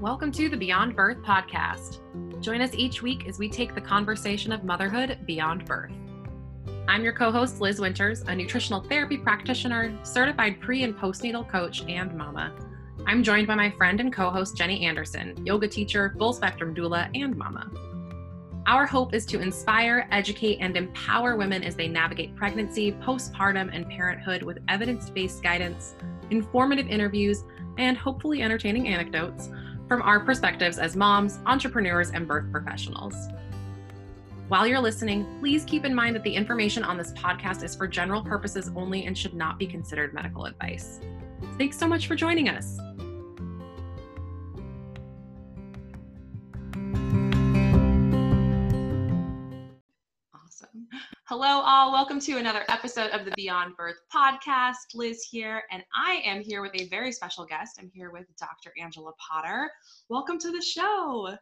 Welcome to the Beyond Birth podcast. Join us each week as we take the conversation of motherhood beyond birth. I'm your co host, Liz Winters, a nutritional therapy practitioner, certified pre and postnatal coach, and mama. I'm joined by my friend and co host, Jenny Anderson, yoga teacher, full spectrum doula, and mama. Our hope is to inspire, educate, and empower women as they navigate pregnancy, postpartum, and parenthood with evidence based guidance, informative interviews, and hopefully entertaining anecdotes from our perspectives as moms, entrepreneurs, and birth professionals. While you're listening, please keep in mind that the information on this podcast is for general purposes only and should not be considered medical advice. Thanks so much for joining us. Awesome. Hello, all. Welcome to another episode of the Beyond Birth podcast. Liz here, and I am here with a very special guest. I'm here with Dr. Angela Potter. Welcome to the show.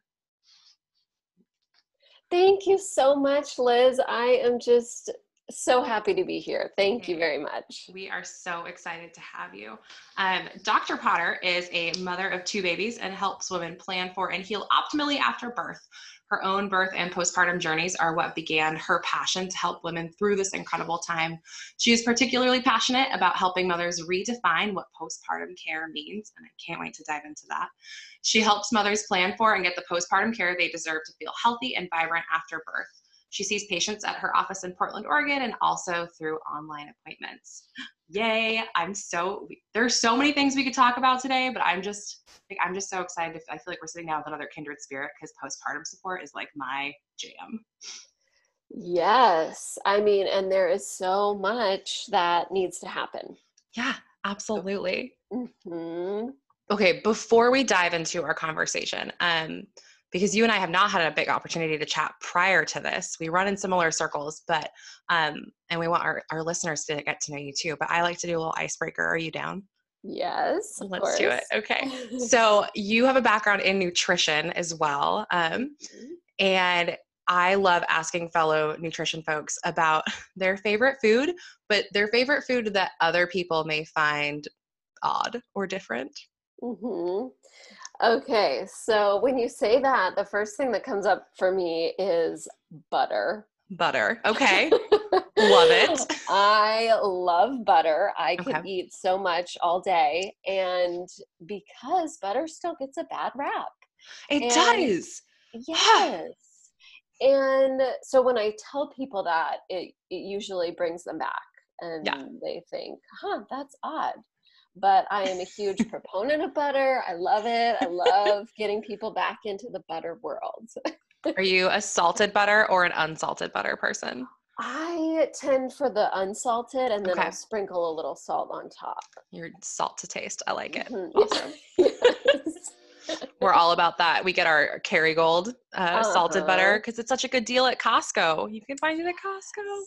Thank you so much, Liz. I am just so happy to be here. Thank you very much. We are so excited to have you. Um, Dr. Potter is a mother of two babies and helps women plan for and heal optimally after birth. Her own birth and postpartum journeys are what began her passion to help women through this incredible time. She is particularly passionate about helping mothers redefine what postpartum care means, and I can't wait to dive into that. She helps mothers plan for and get the postpartum care they deserve to feel healthy and vibrant after birth. She sees patients at her office in Portland, Oregon, and also through online appointments. Yay! I'm so there's so many things we could talk about today, but I'm just like I'm just so excited. I feel like we're sitting down with another kindred spirit because postpartum support is like my jam. Yes, I mean, and there is so much that needs to happen. Yeah, absolutely. Mm-hmm. Okay, before we dive into our conversation, um, because you and I have not had a big opportunity to chat prior to this. We run in similar circles, but um, and we want our, our listeners to get to know you too. But I like to do a little icebreaker. Are you down? Yes. Let's course. do it. Okay. so you have a background in nutrition as well. Um, mm-hmm. and I love asking fellow nutrition folks about their favorite food, but their favorite food that other people may find odd or different. Mm-hmm. Okay, so when you say that, the first thing that comes up for me is butter. Butter. Okay. love it. I love butter. I could eat so much all day. And because butter still gets a bad rap. It and does. Yes. and so when I tell people that, it, it usually brings them back and yeah. they think, huh, that's odd but I am a huge proponent of butter. I love it. I love getting people back into the butter world. Are you a salted butter or an unsalted butter person? I tend for the unsalted and then okay. I'll sprinkle a little salt on top. Your salt to taste. I like it. Mm-hmm. Awesome. yes. We're all about that. We get our Kerrygold uh, uh-huh. salted butter because it's such a good deal at Costco. You can find it at Costco.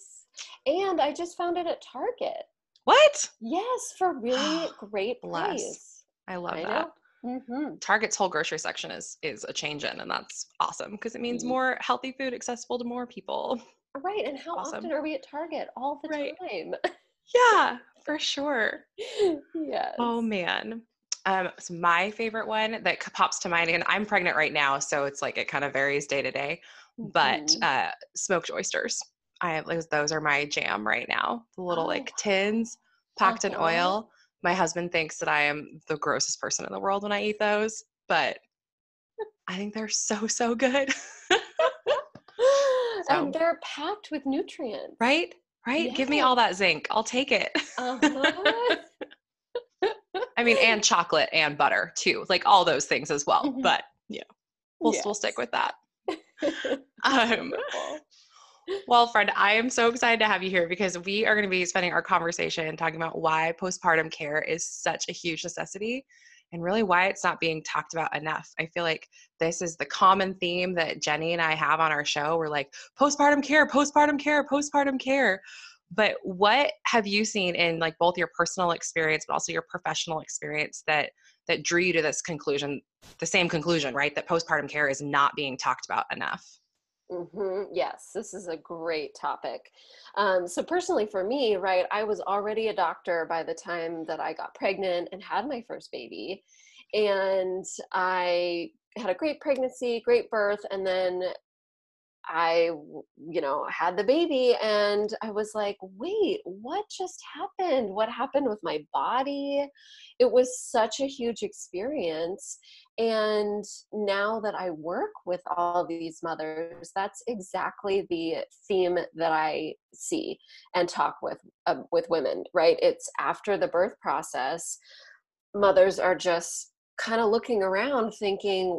And I just found it at Target. What? Yes, for really great price. I love I that. Mm-hmm. Target's whole grocery section is is a change in, and that's awesome because it means mm-hmm. more healthy food accessible to more people. Right, and how awesome. often are we at Target? All the right. time. yeah, for sure. yes. Oh man. Um, so my favorite one that pops to mind, and I'm pregnant right now, so it's like it kind of varies day to day. But mm-hmm. uh, smoked oysters. I have those are my jam right now. The little oh. like tins packed in oil. My husband thinks that I am the grossest person in the world when I eat those, but I think they're so so good. so. And they're packed with nutrients. Right? Right? Yes. Give me all that zinc. I'll take it. Uh-huh. I mean, and chocolate and butter too, like all those things as well. Mm-hmm. But yeah, we'll yes. still stick with that. um, well, friend, I am so excited to have you here because we are going to be spending our conversation talking about why postpartum care is such a huge necessity and really why it's not being talked about enough. I feel like this is the common theme that Jenny and I have on our show. We're like, postpartum care, postpartum care, postpartum care. But what have you seen in like both your personal experience but also your professional experience that that drew you to this conclusion, the same conclusion, right? That postpartum care is not being talked about enough. Mm-hmm. Yes, this is a great topic. Um, so, personally, for me, right, I was already a doctor by the time that I got pregnant and had my first baby. and I had a great pregnancy, great birth, and then I, you know, had the baby and I was like, wait, what just happened? What happened with my body? It was such a huge experience. And now that I work with all these mothers, that's exactly the theme that I see and talk with uh, with women, right? It's after the birth process, mothers are just kind of looking around thinking,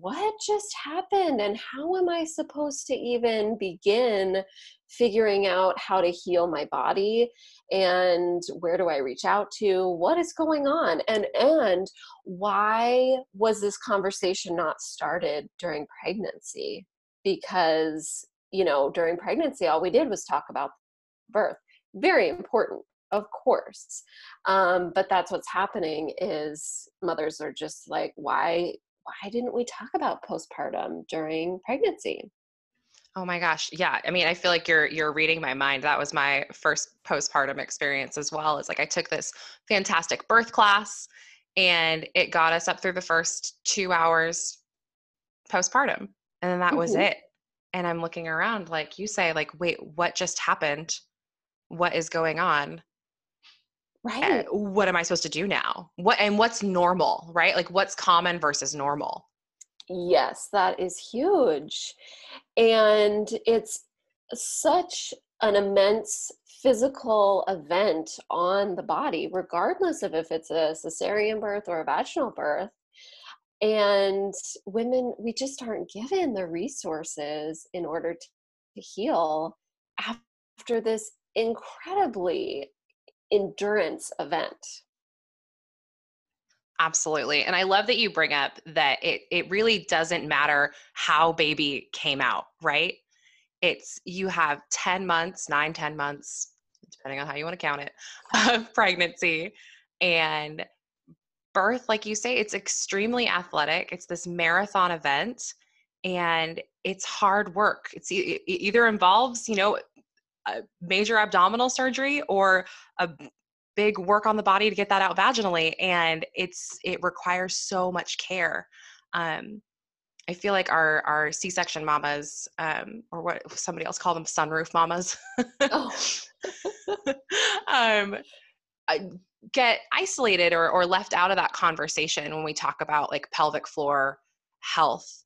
what just happened? And how am I supposed to even begin figuring out how to heal my body? And where do I reach out to? What is going on? And and why was this conversation not started during pregnancy? Because, you know, during pregnancy, all we did was talk about birth. Very important of course. Um, but that's what's happening is mothers are just like why why didn't we talk about postpartum during pregnancy? Oh my gosh yeah i mean i feel like you're you're reading my mind. That was my first postpartum experience as well it's like i took this fantastic birth class and it got us up through the first two hours postpartum and then that mm-hmm. was it. And i'm looking around like you say like wait what just happened? What is going on right. What am i supposed to do now? What and what's normal right? Like what's common versus normal? Yes that is huge. And it's such an immense physical event on the body regardless of if it's a cesarean birth or a vaginal birth. And women we just aren't given the resources in order to, to heal after this incredibly endurance event. Absolutely. And I love that you bring up that it, it really doesn't matter how baby came out, right? It's you have 10 months, nine, 10 months, depending on how you want to count it, of pregnancy. And birth, like you say, it's extremely athletic. It's this marathon event and it's hard work. It's it either involves, you know, major abdominal surgery or a big work on the body to get that out vaginally and it's it requires so much care. Um, i feel like our our c-section mamas um, or what somebody else called them sunroof mamas oh. um, get isolated or, or left out of that conversation when we talk about like pelvic floor health.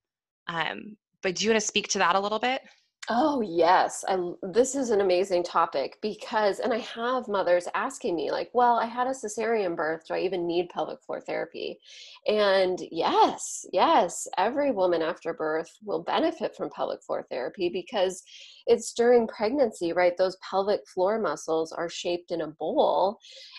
Um, but do you want to speak to that a little bit Oh, yes. I, this is an amazing topic because, and I have mothers asking me, like, well, I had a cesarean birth. Do I even need pelvic floor therapy? And yes, yes, every woman after birth will benefit from pelvic floor therapy because it's during pregnancy, right? Those pelvic floor muscles are shaped in a bowl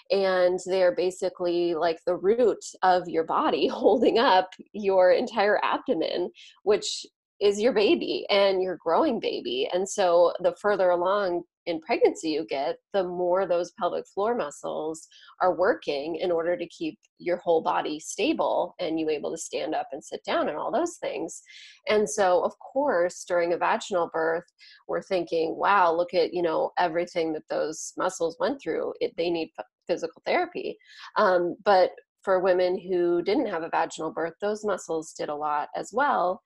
and they're basically like the root of your body holding up your entire abdomen, which is your baby and your growing baby. And so the further along in pregnancy you get, the more those pelvic floor muscles are working in order to keep your whole body stable and you able to stand up and sit down and all those things. And so of course during a vaginal birth, we're thinking, wow, look at, you know, everything that those muscles went through. It, they need physical therapy. Um, but for women who didn't have a vaginal birth, those muscles did a lot as well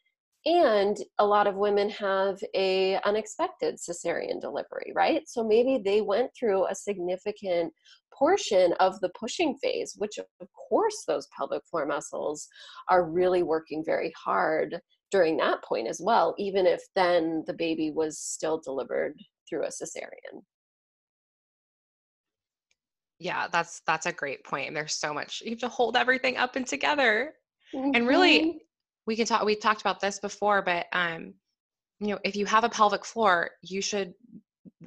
and a lot of women have a unexpected cesarean delivery right? So maybe they went through a significant portion of the pushing phase which of course those pelvic floor muscles are really working very hard during that point as well even if then the baby was still delivered through a cesarean. Yeah that's that's a great point. There's so much you have to hold everything up and together. Mm-hmm. and really mm-hmm we can talk we've talked about this before but um you know if you have a pelvic floor you should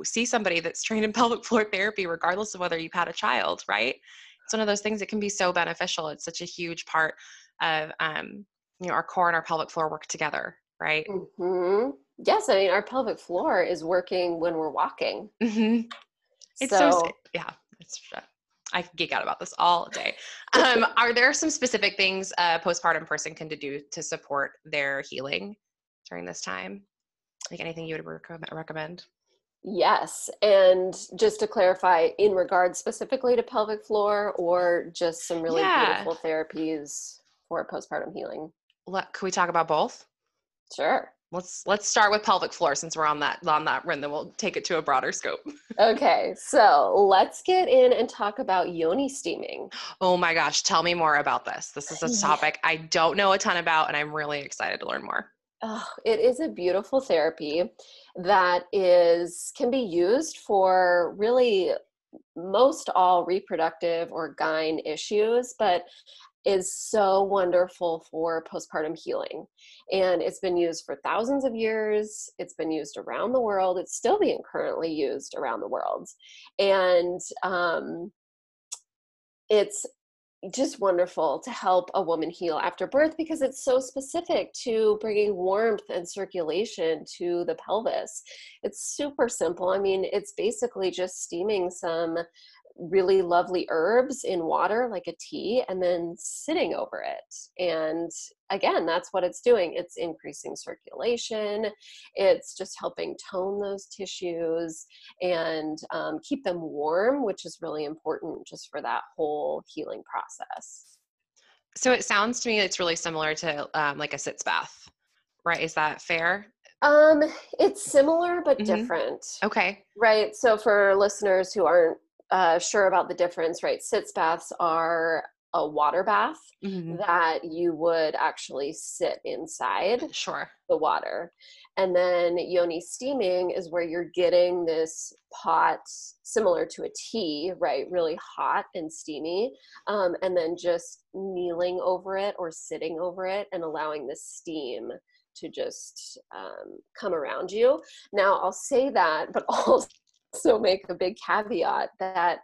see somebody that's trained in pelvic floor therapy regardless of whether you've had a child right? It's one of those things that can be so beneficial. It's such a huge part of um you know our core and our pelvic floor work together right? Mm-hmm. yes i mean our pelvic floor is working when we're walking. Mm-hmm. it's so, so yeah it's I could geek out about this all day. Um, are there some specific things a postpartum person can do to support their healing during this time? Like anything you would recommend? Yes. And just to clarify, in regards specifically to pelvic floor or just some really yeah. beautiful therapies for postpartum healing. Let, can we talk about both? Sure. Let's let's start with pelvic floor since we're on that on that run. Then we'll take it to a broader scope. okay, so let's get in and talk about yoni steaming. Oh my gosh, tell me more about this. This is a topic I don't know a ton about, and I'm really excited to learn more. Oh, it is a beautiful therapy that is can be used for really most all reproductive or gyne issues, but is so wonderful for postpartum healing. And it's been used for thousands of years. It's been used around the world. It's still being currently used around the world. And um, it's just wonderful to help a woman heal after birth because it's so specific to bringing warmth and circulation to the pelvis. It's super simple. I mean, it's basically just steaming some really lovely herbs in water like a tea and then sitting over it. And again that's what it's doing. It's increasing circulation. It's just helping tone those tissues and um, keep them warm which is really important just for that whole healing process. So it sounds to me it's really similar to um, like a sitz bath right? Is that fair? Um it's similar but mm-hmm. different. Okay. Right? So for listeners who aren't uh, sure about the difference, right? Sitz baths are a water bath mm-hmm. that you would actually sit inside sure the water and then yoni steaming is where you're getting this pot similar to a tea right really hot and steamy um, and then just kneeling over it or sitting over it and allowing the steam to just um, come around you now i'll say that but also also make a big caveat that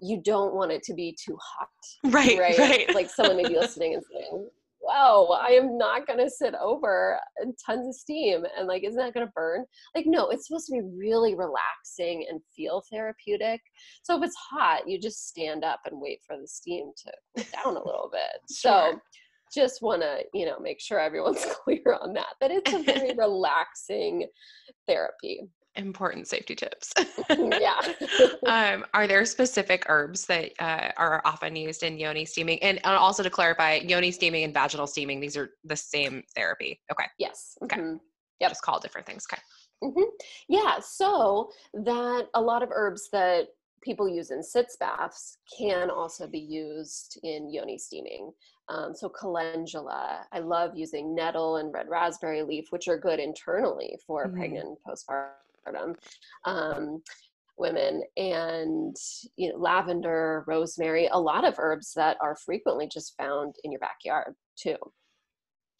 you don't want it to be too hot. Right. Right. right. Like someone may be listening and saying, Wow, I am not gonna sit over tons of steam and like isn't that gonna burn? Like, no, it's supposed to be really relaxing and feel therapeutic. So if it's hot, you just stand up and wait for the steam to cool down a little bit. Sure. So just want to you know make sure everyone's clear on that that it's a very relaxing therapy important safety tips. yeah. um, are there specific herbs that uh, are often used in yoni steaming? And also to clarify, yoni steaming and vaginal steaming, these are the same therapy. Okay. Yes. Okay. Mm-hmm. Yep. Just call different things. Okay. Mm-hmm. Yeah. So that a lot of herbs that people use in sitz baths can also be used in yoni steaming. Um, so calendula, I love using nettle and red raspberry leaf, which are good internally for mm-hmm. pregnant postpartum postpartum um, women. And you know lavender rosemary a lot of herbs that are frequently just found in your backyard too.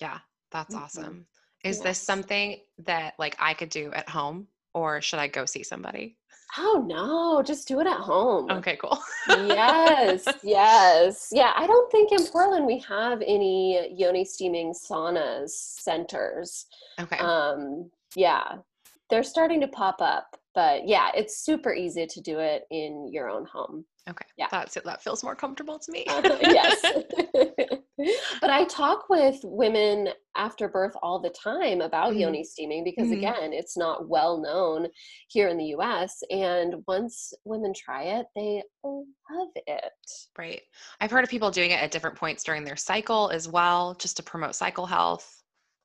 Yeah that's mm-hmm. awesome. Is yes. this something that like i could do at home or should i go see somebody? Oh no just do it at home. Okay cool. Yes yes. Yeah i don't think in portland we have any yoni steaming saunas centers. Okay. Um yeah they're starting to pop up but yeah it's super easy to do it in your own home. Okay. Yeah. That's it. That feels more comfortable to me. Yes. But i talk with women after birth all the time about mm-hmm. yoni steaming because mm-hmm. again it's not well known here in the us and once women try it they love it. Right. I've heard of people doing it at different points during their cycle as well just to promote cycle health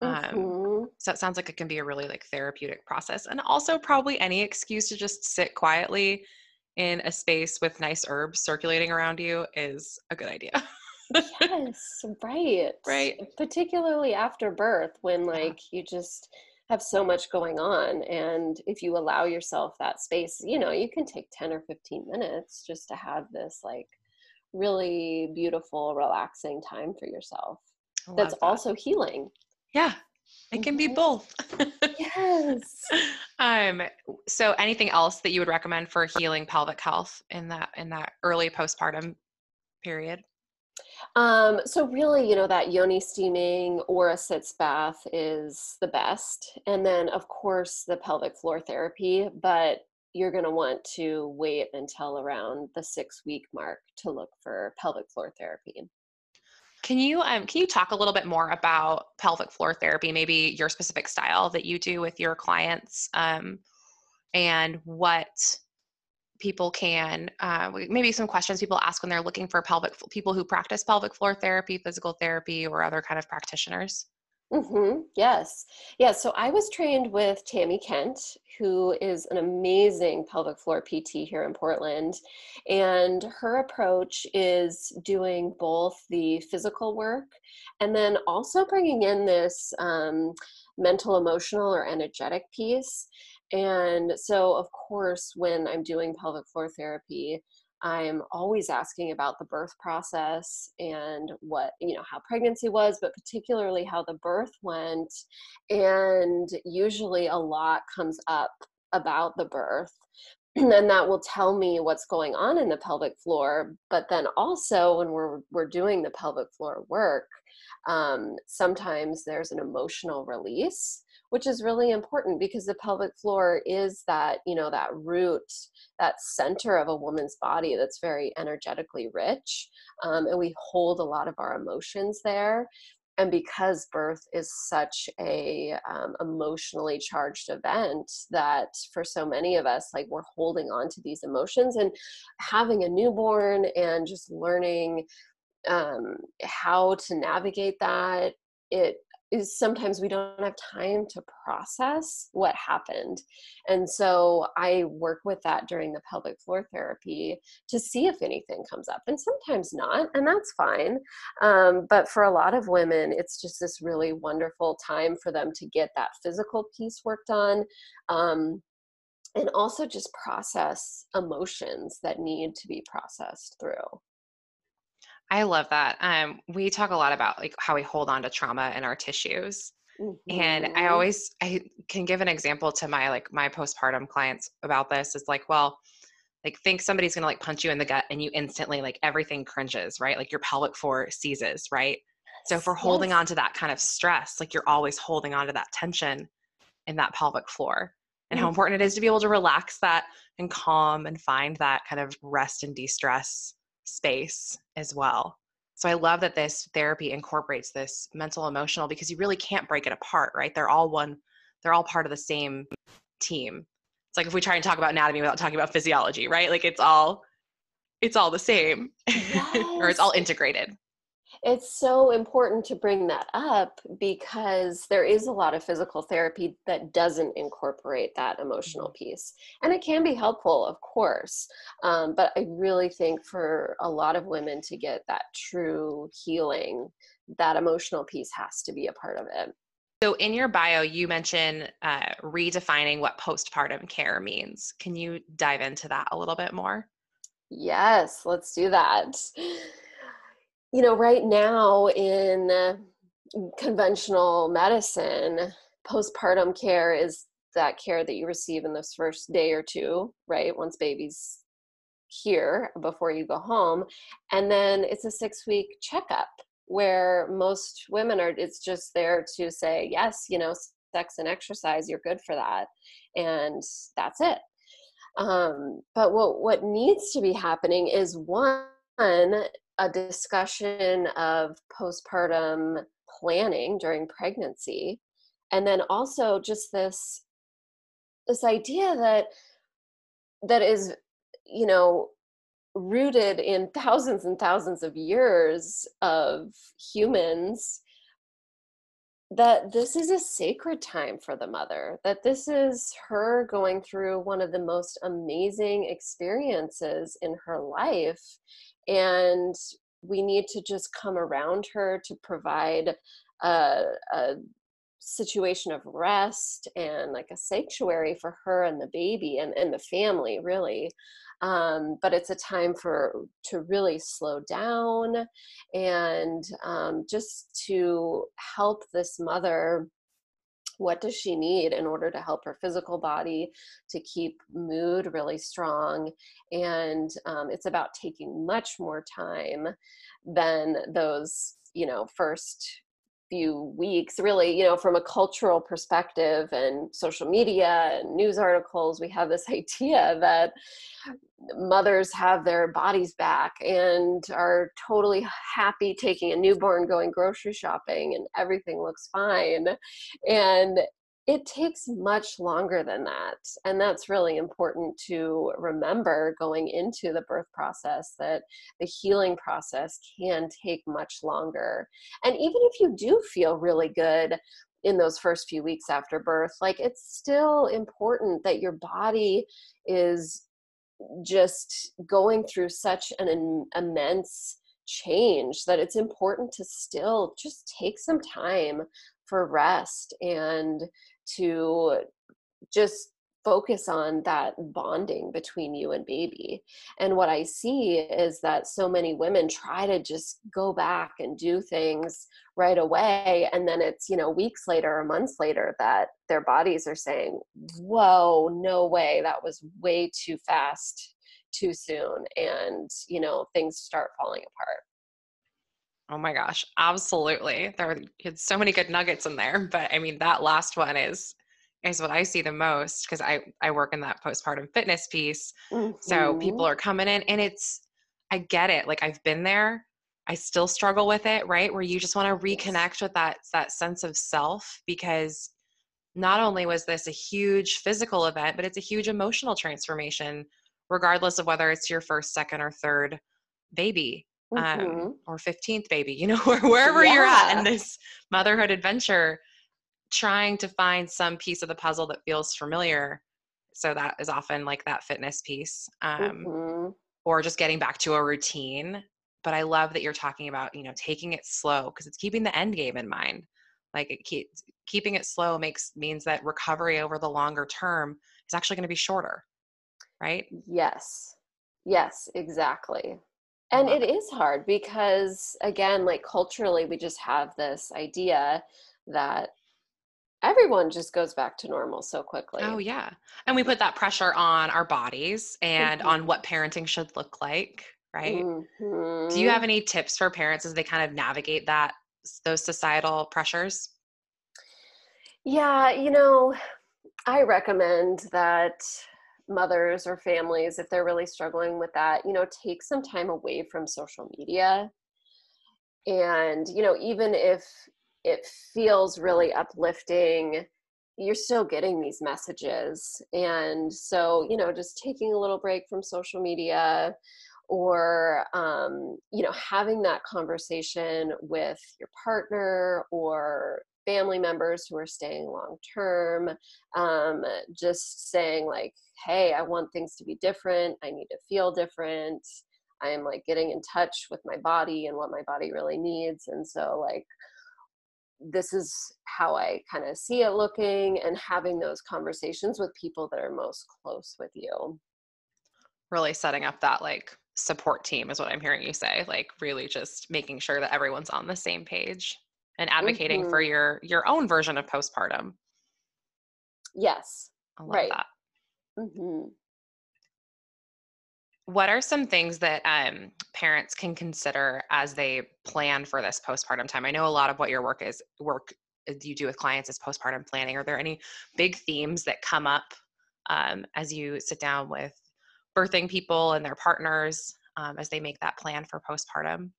um, mm-hmm. so it sounds like it can be a really like therapeutic process and also probably any excuse to just sit quietly in a space with nice herbs circulating around you is a good idea yes right right particularly after birth when like yeah. you just have so much going on and if you allow yourself that space you know you can take 10 or 15 minutes just to have this like really beautiful relaxing time for yourself that's that. also healing yeah, it can be both. yes. um so anything else that you would recommend for healing pelvic health in that in that early postpartum period? Um, so really, you know, that yoni steaming or a sitz bath is the best. And then of course the pelvic floor therapy, but you're going to want to wait until around the 6 week mark to look for pelvic floor therapy. Can you um, can you talk a little bit more about pelvic floor therapy, maybe your specific style that you do with your clients, um, and what people can uh, maybe some questions people ask when they're looking for pelvic people who practice pelvic floor therapy physical therapy or other kind of practitioners Mm-hmm. Yes. Yes. So I was trained with Tammy Kent, who is an amazing pelvic floor PT here in Portland. And her approach is doing both the physical work and then also bringing in this um, mental, emotional, or energetic piece. And so, of course, when I'm doing pelvic floor therapy, I'm always asking about the birth process and what, you know, how pregnancy was, but particularly how the birth went. And usually a lot comes up about the birth. And that will tell me what's going on in the pelvic floor. But then also, when we're, we're doing the pelvic floor work, um, sometimes there's an emotional release which is really important because the pelvic floor is that you know that root that center of a woman's body that's very energetically rich um, and we hold a lot of our emotions there. And because birth is such a um, emotionally charged event that for so many of us like we're holding on to these emotions and having a newborn and just learning um, how to navigate that it is sometimes we don't have time to process what happened. And so I work with that during the pelvic floor therapy to see if anything comes up. And sometimes not, and that's fine. Um, but for a lot of women, it's just this really wonderful time for them to get that physical piece worked on. Um, and also just process emotions that need to be processed through. I love that. Um, we talk a lot about like how we hold on to trauma in our tissues. Mm-hmm. And I mm-hmm. always I can give an example to my like my postpartum clients about this is like, well, like think somebody's gonna like punch you in the gut and you instantly like everything cringes, right? Like your pelvic floor seizes, right? So if we're holding yes. on to that kind of stress, like you're always holding on to that tension in that pelvic floor and mm-hmm. how important it is to be able to relax that and calm and find that kind of rest and de-stress space as well. So I love that this therapy incorporates this mental emotional because you really can't break it apart, right? They're all one, they're all part of the same team. It's like if we try and talk about anatomy without talking about physiology, right? Like it's all it's all the same yes. or it's all integrated it's so important to bring that up because there is a lot of physical therapy that doesn't incorporate that emotional mm-hmm. piece and it can be helpful of course um, but i really think for a lot of women to get that true healing that emotional piece has to be a part of it. So in your bio you mentioned uh, redefining what postpartum care means. Can you dive into that a little bit more? Yes let's do that you know, right now in uh, conventional medicine, postpartum care is that care that you receive in this first day or two, right? Once baby's here before you go home. And then it's a six week checkup where most women are, it's just there to say, yes, you know, sex and exercise, you're good for that. And that's it. Um, but what, what needs to be happening is one, a discussion of postpartum planning during pregnancy and then also just this this idea that that is you know rooted in thousands and thousands of years of humans that this is a sacred time for the mother that this is her going through one of the most amazing experiences in her life and we need to just come around her to provide a, a situation of rest and like a sanctuary for her and the baby and, and the family really um, but it's a time for to really slow down and um, just to help this mother what does she need in order to help her physical body to keep mood really strong? And um, it's about taking much more time than those you know first few weeks really you know from a cultural perspective and social media and news articles we have this idea that mothers have their bodies back and are totally happy taking a newborn going grocery shopping and everything looks fine. And it takes much longer than that. And that's really important to remember going into the birth process that the healing process can take much longer. And even if you do feel really good in those first few weeks after birth, like it's still important that your body is just going through such an immense change that it's important to still just take some time for rest and to just focus on that bonding between you and baby. And what I see is that so many women try to just go back and do things right away. And then it's, you know, weeks later or months later that their bodies are saying, whoa, no way, that was way too fast, too soon. And, you know, things start falling apart. Oh my gosh, absolutely. There are so many good nuggets in there, but I mean that last one is is what I see the most because I I work in that postpartum fitness piece. Mm-hmm. So people mm-hmm. are coming in and it's I get it. Like I've been there. I still struggle with it, right? Where you just want to reconnect with that that sense of self because not only was this a huge physical event, but it's a huge emotional transformation regardless of whether it's your first, second or third baby um, mm-hmm. or 15th baby, you know, wherever yeah. you're at in this motherhood adventure trying to find some piece of the puzzle that feels familiar. So that is often like that fitness piece, um, mm-hmm. or just getting back to a routine. But I love that you're talking about, you know, taking it slow because it's keeping the end game in mind. Like it keep, keeping it slow makes means that recovery over the longer term is actually going to be shorter, right? Yes. Yes, exactly. And it is hard because again, like culturally we just have this idea that everyone just goes back to normal so quickly. Oh yeah. And we put that pressure on our bodies and mm-hmm. on what parenting should look like, right? Mm-hmm. Do you have mm-hmm. any tips for parents as they kind of navigate that those societal pressures? Yeah, you know, I recommend that mothers or families if they're really struggling with that, you know, take some time away from social media. And, you know, even if it feels really uplifting you're still getting these messages and so you know just taking a little break from social media or um, you know having that conversation with your partner or family members who are staying long term um, just saying like hey i want things to be different i need to feel different i'm like getting in touch with my body and what my body really needs and so like this is how I kind of see it looking and having those conversations with people that are most close with you. Really setting up that like support team is what I'm hearing you say, like really just making sure that everyone's on the same page and advocating mm-hmm. for your your own version of postpartum. Yes. right. That. Mm-hmm. What are some things that um, parents can consider as they plan for this postpartum time? I know a lot of what your work is work uh, you do with clients is postpartum planning. Are there any big themes that come up um, as you sit down with birthing people and their partners um, as they make that plan for postpartum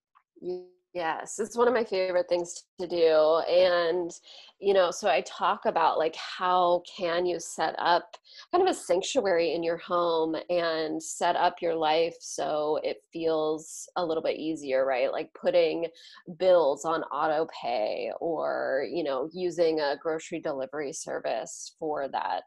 Yes, it's one of my favorite things to do. And, you know, so I talk about like how can you set up kind of a sanctuary in your home and set up your life so it feels a little bit easier, right? Like putting bills on auto pay or, you know, using a grocery delivery service for that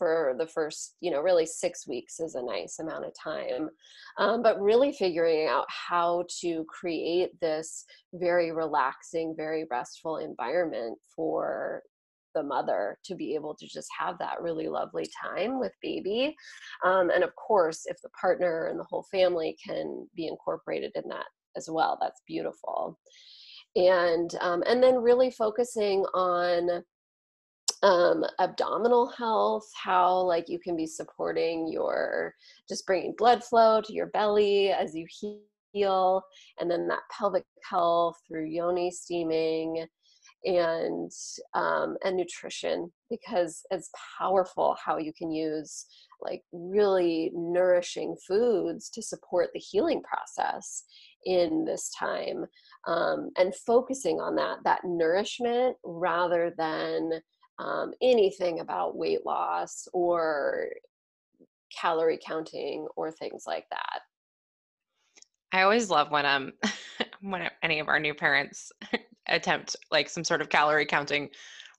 for the first, you know, really six weeks is a nice amount of time. Um, but really figuring out how to create this very relaxing, very restful environment for the mother to be able to just have that really lovely time with baby. Um, and of course, if the partner and the whole family can be incorporated in that as well, that's beautiful. And um, and then really focusing on um, abdominal health, how like you can be supporting your just bringing blood flow to your belly as you heal, and then that pelvic health through yoni steaming and um, and nutrition because it's powerful how you can use like really nourishing foods to support the healing process in this time um, and focusing on that that nourishment rather than um, anything about weight loss or calorie counting or things like that. I always love when um when any of our new parents attempt like some sort of calorie counting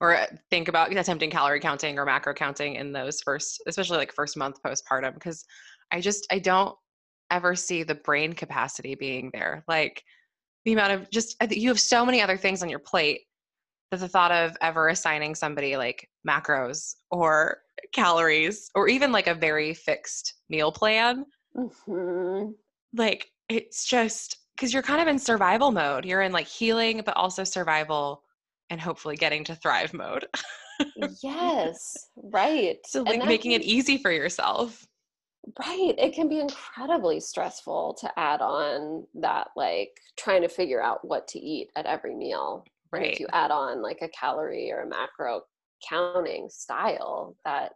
or uh, think about attempting calorie counting or macro counting in those first especially like first month postpartum because I just I don't ever see the brain capacity being there like the amount of just you have so many other things on your plate that the thought of ever assigning somebody like macros or calories or even like a very fixed meal plan mm-hmm. like it's just because you're kind of in survival mode. You're in like healing but also survival and hopefully getting to thrive mode. Yes right. So like making it easy for yourself. Right it can be incredibly stressful to add on that like trying to figure out what to eat at every meal right and if you add on like a calorie or a macro counting style that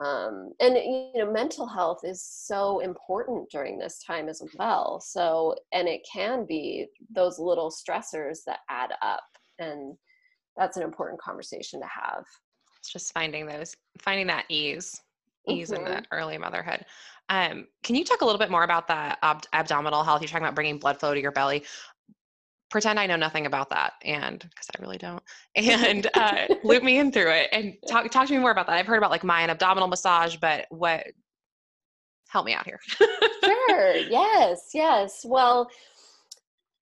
um, and you know mental health is so important during this time as well. So and it can be those little stressors that add up and that's an important conversation to have. It's just finding those finding that ease ease mm-hmm. in the early motherhood. Um, can you talk a little bit more about that ab- abdominal health? You're talking about bringing blood flow to your belly pretend I know nothing about that, and because I really don't, and uh, loop me in through it and talk talk to me more about that. I've heard about like Mayan abdominal massage, but what? Help me out here. sure. Yes. Yes. Well,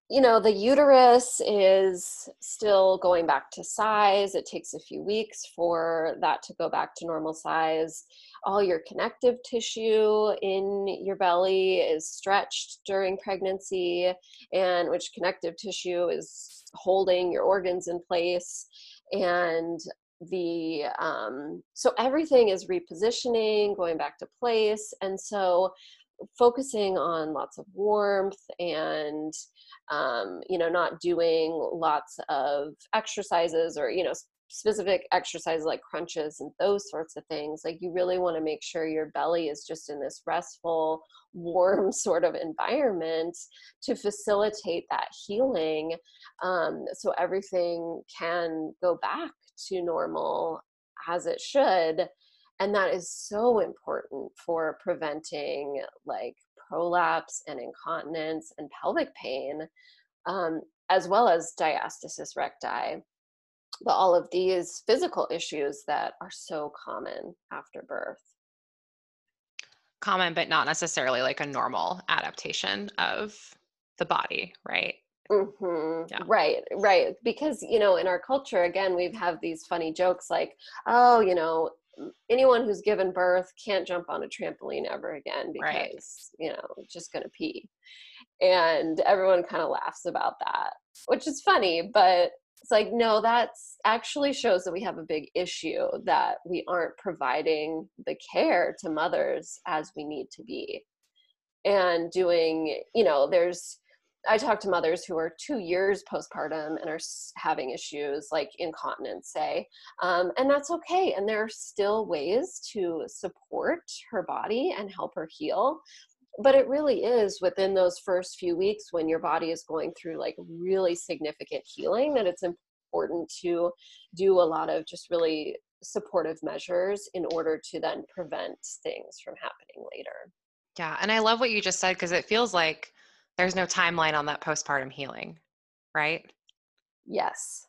you know, the uterus is still going back to size. It takes a few weeks for that to go back to normal size. All your connective tissue in your belly is stretched during pregnancy, and which connective tissue is holding your organs in place. And the um, so everything is repositioning, going back to place. And so focusing on lots of warmth and um, you know not doing lots of exercises or you know specific exercises like crunches and those sorts of things like you really want to make sure your belly is just in this restful warm sort of environment to facilitate that healing um, so everything can go back to normal as it should and that is so important for preventing like prolapse and incontinence and pelvic pain um, as well as diastasis recti but all of these physical issues that are so common after birth common but not necessarily like a normal adaptation of the body right Mm-hmm. Yeah. Right, right. Because, you know, in our culture, again, we have these funny jokes like, oh, you know, anyone who's given birth can't jump on a trampoline ever again because right. you know just gonna pee and everyone kind of laughs about that which is funny but it's like no that's actually shows that we have a big issue that we aren't providing the care to mothers as we need to be and doing you know there's I talk to mothers who are two years postpartum and are having issues like incontinence, say, um, and that's okay. And there are still ways to support her body and help her heal. But it really is within those first few weeks when your body is going through like really significant healing that it's important to do a lot of just really supportive measures in order to then prevent things from happening later. Yeah. And I love what you just said because it feels like there's no timeline on that postpartum healing, right? Yes.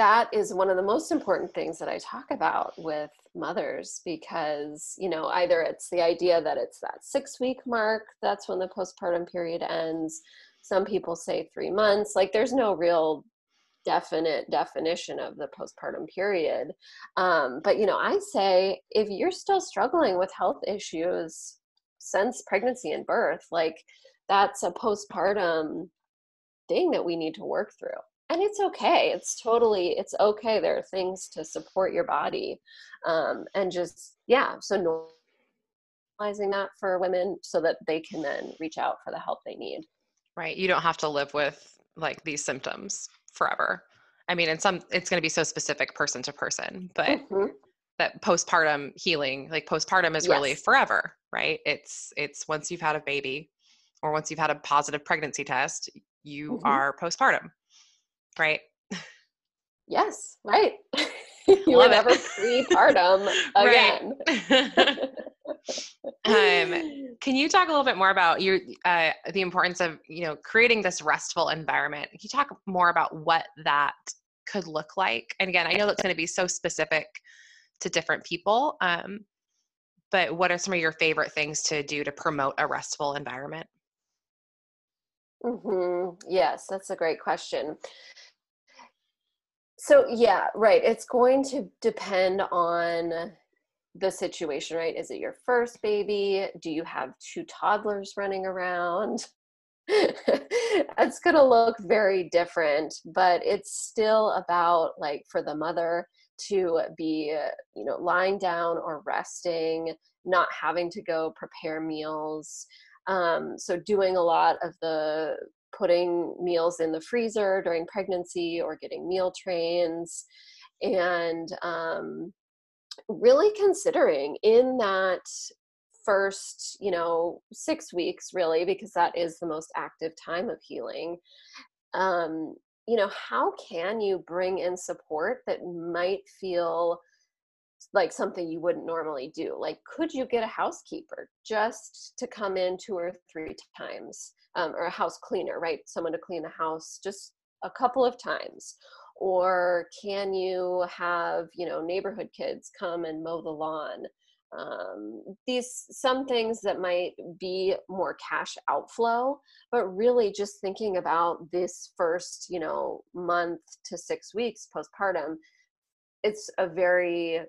That is one of the most important things that I talk about with mothers because, you know, either it's the idea that it's that six week mark, that's when the postpartum period ends. Some people say three months. Like, there's no real definite definition of the postpartum period. Um, but, you know, I say if you're still struggling with health issues since pregnancy and birth, like, that's a postpartum thing that we need to work through and it's okay it's totally it's okay there are things to support your body um, and just yeah so normalizing that for women so that they can then reach out for the help they need right you don't have to live with like these symptoms forever i mean in some it's going to be so specific person to person but mm-hmm. that postpartum healing like postpartum is yes. really forever right it's it's once you've had a baby or once you've had a positive pregnancy test, you mm-hmm. are postpartum, right? Yes, right. you were never prepartum again. um, can you talk a little bit more about your uh, the importance of you know creating this restful environment? Can you talk more about what that could look like? And again, I know that's going to be so specific to different people, um, but what are some of your favorite things to do to promote a restful environment? Mm-hmm. Yes, that's a great question. So, yeah, right. It's going to depend on the situation, right? Is it your first baby? Do you have two toddlers running around? it's going to look very different, but it's still about like for the mother to be, you know, lying down or resting, not having to go prepare meals. Um, so, doing a lot of the putting meals in the freezer during pregnancy or getting meal trains and um, really considering in that first you know six weeks really because that is the most active time of healing um, you know how can you bring in support that might feel like something you wouldn't normally do like could you get a housekeeper just to come in two or three times um, or a house cleaner right? Someone to clean the house just a couple of times. Or can you have you know neighborhood kids come and mow the lawn? Um, these some things that might be more cash outflow but really just thinking about this first you know month to six weeks postpartum it's a very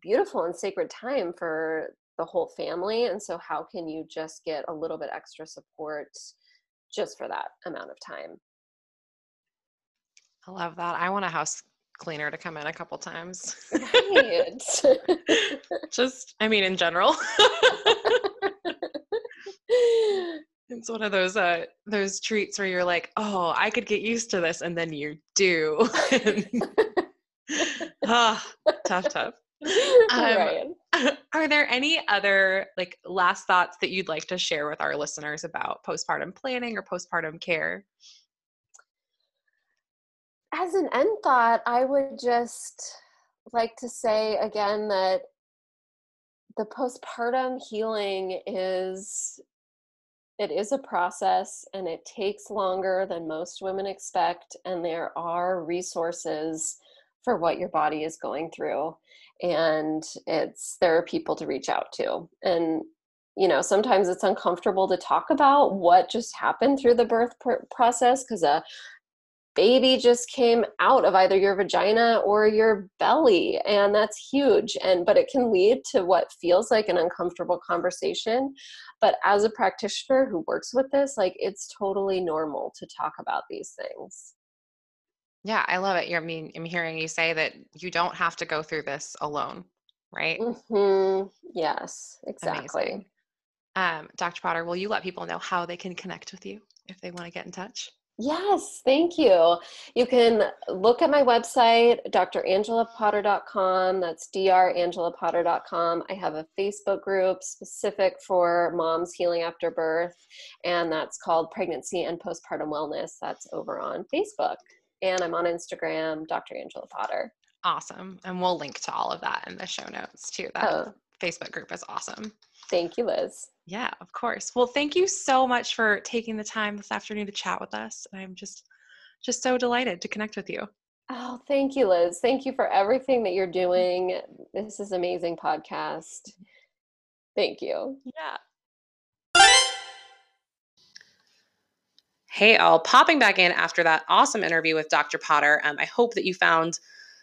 beautiful and sacred time for the whole family and so how can you just get a little bit extra support just for that amount of time? I love that. I want a house cleaner to come in a couple times. Right. just i mean in general. It's one of those uh those treats where you're like oh i could get used to this and then you do ah, tough tough um. Are there any other like last thoughts that you'd like to share with our listeners about postpartum planning or postpartum care? As an end thought, I would just like to say again that the postpartum healing is it is a process and it takes longer than most women expect and there are resources for what your body is going through and it's there are people to reach out to and you know sometimes it's uncomfortable to talk about what just happened through the birth pr- process because a baby just came out of either your vagina or your belly and that's huge and but it can lead to what feels like an uncomfortable conversation but as a practitioner who works with this like it's totally normal to talk about these things yeah, I love it. You're, I mean, I'm hearing you say that you don't have to go through this alone, right? Mm-hmm. Yes, exactly. Um, Dr. Potter, will you let people know how they can connect with you if they want to get in touch? Yes, thank you. You can look at my website, drangelapotter.com. That's drangelapotter.com. I have a Facebook group specific for moms healing after birth, and that's called Pregnancy and Postpartum Wellness. That's over on Facebook and I'm on Instagram, Dr. Angela Potter. Awesome. And we'll link to all of that in the show notes too. That oh. Facebook group is awesome. Thank you, Liz. Yeah, of course. Well, thank you so much for taking the time this afternoon to chat with us. I'm just just so delighted to connect with you. Oh, thank you, Liz. Thank you for everything that you're doing. This is amazing podcast. Thank you. Yeah. Hey, all, popping back in after that awesome interview with Dr. Potter. Um, I hope that you found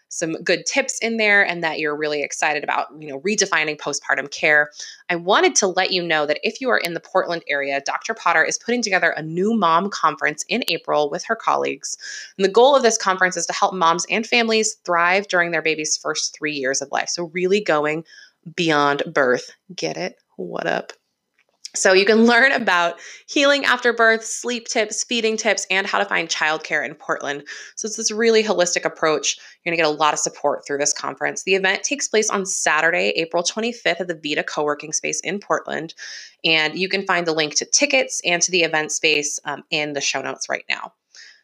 some good tips in there and that you're really excited about you know redefining postpartum care i wanted to let you know that if you are in the portland area dr potter is putting together a new mom conference in april with her colleagues and the goal of this conference is to help moms and families thrive during their baby's first three years of life so really going beyond birth get it what up so you can learn about healing after birth, sleep tips, feeding tips, and how to find childcare in Portland. So it's this really holistic approach. You're going to get a lot of support through this conference. The event takes place on Saturday, April 25th at the Vita co-working space in Portland. And you can find the link to tickets and to the event space um, in the show notes right now.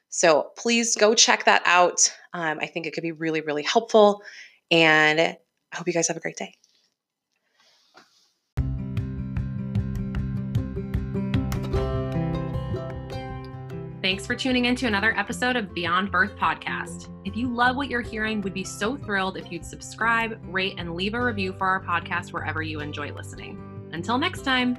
So please go check that out. Um, I think it could be really, really helpful. And I hope you guys have a great day. Thanks for tuning in to another episode of Beyond Birth Podcast. If you love what you're hearing, we'd be so thrilled if you'd subscribe, rate, and leave a review for our podcast wherever you enjoy listening. Until next time.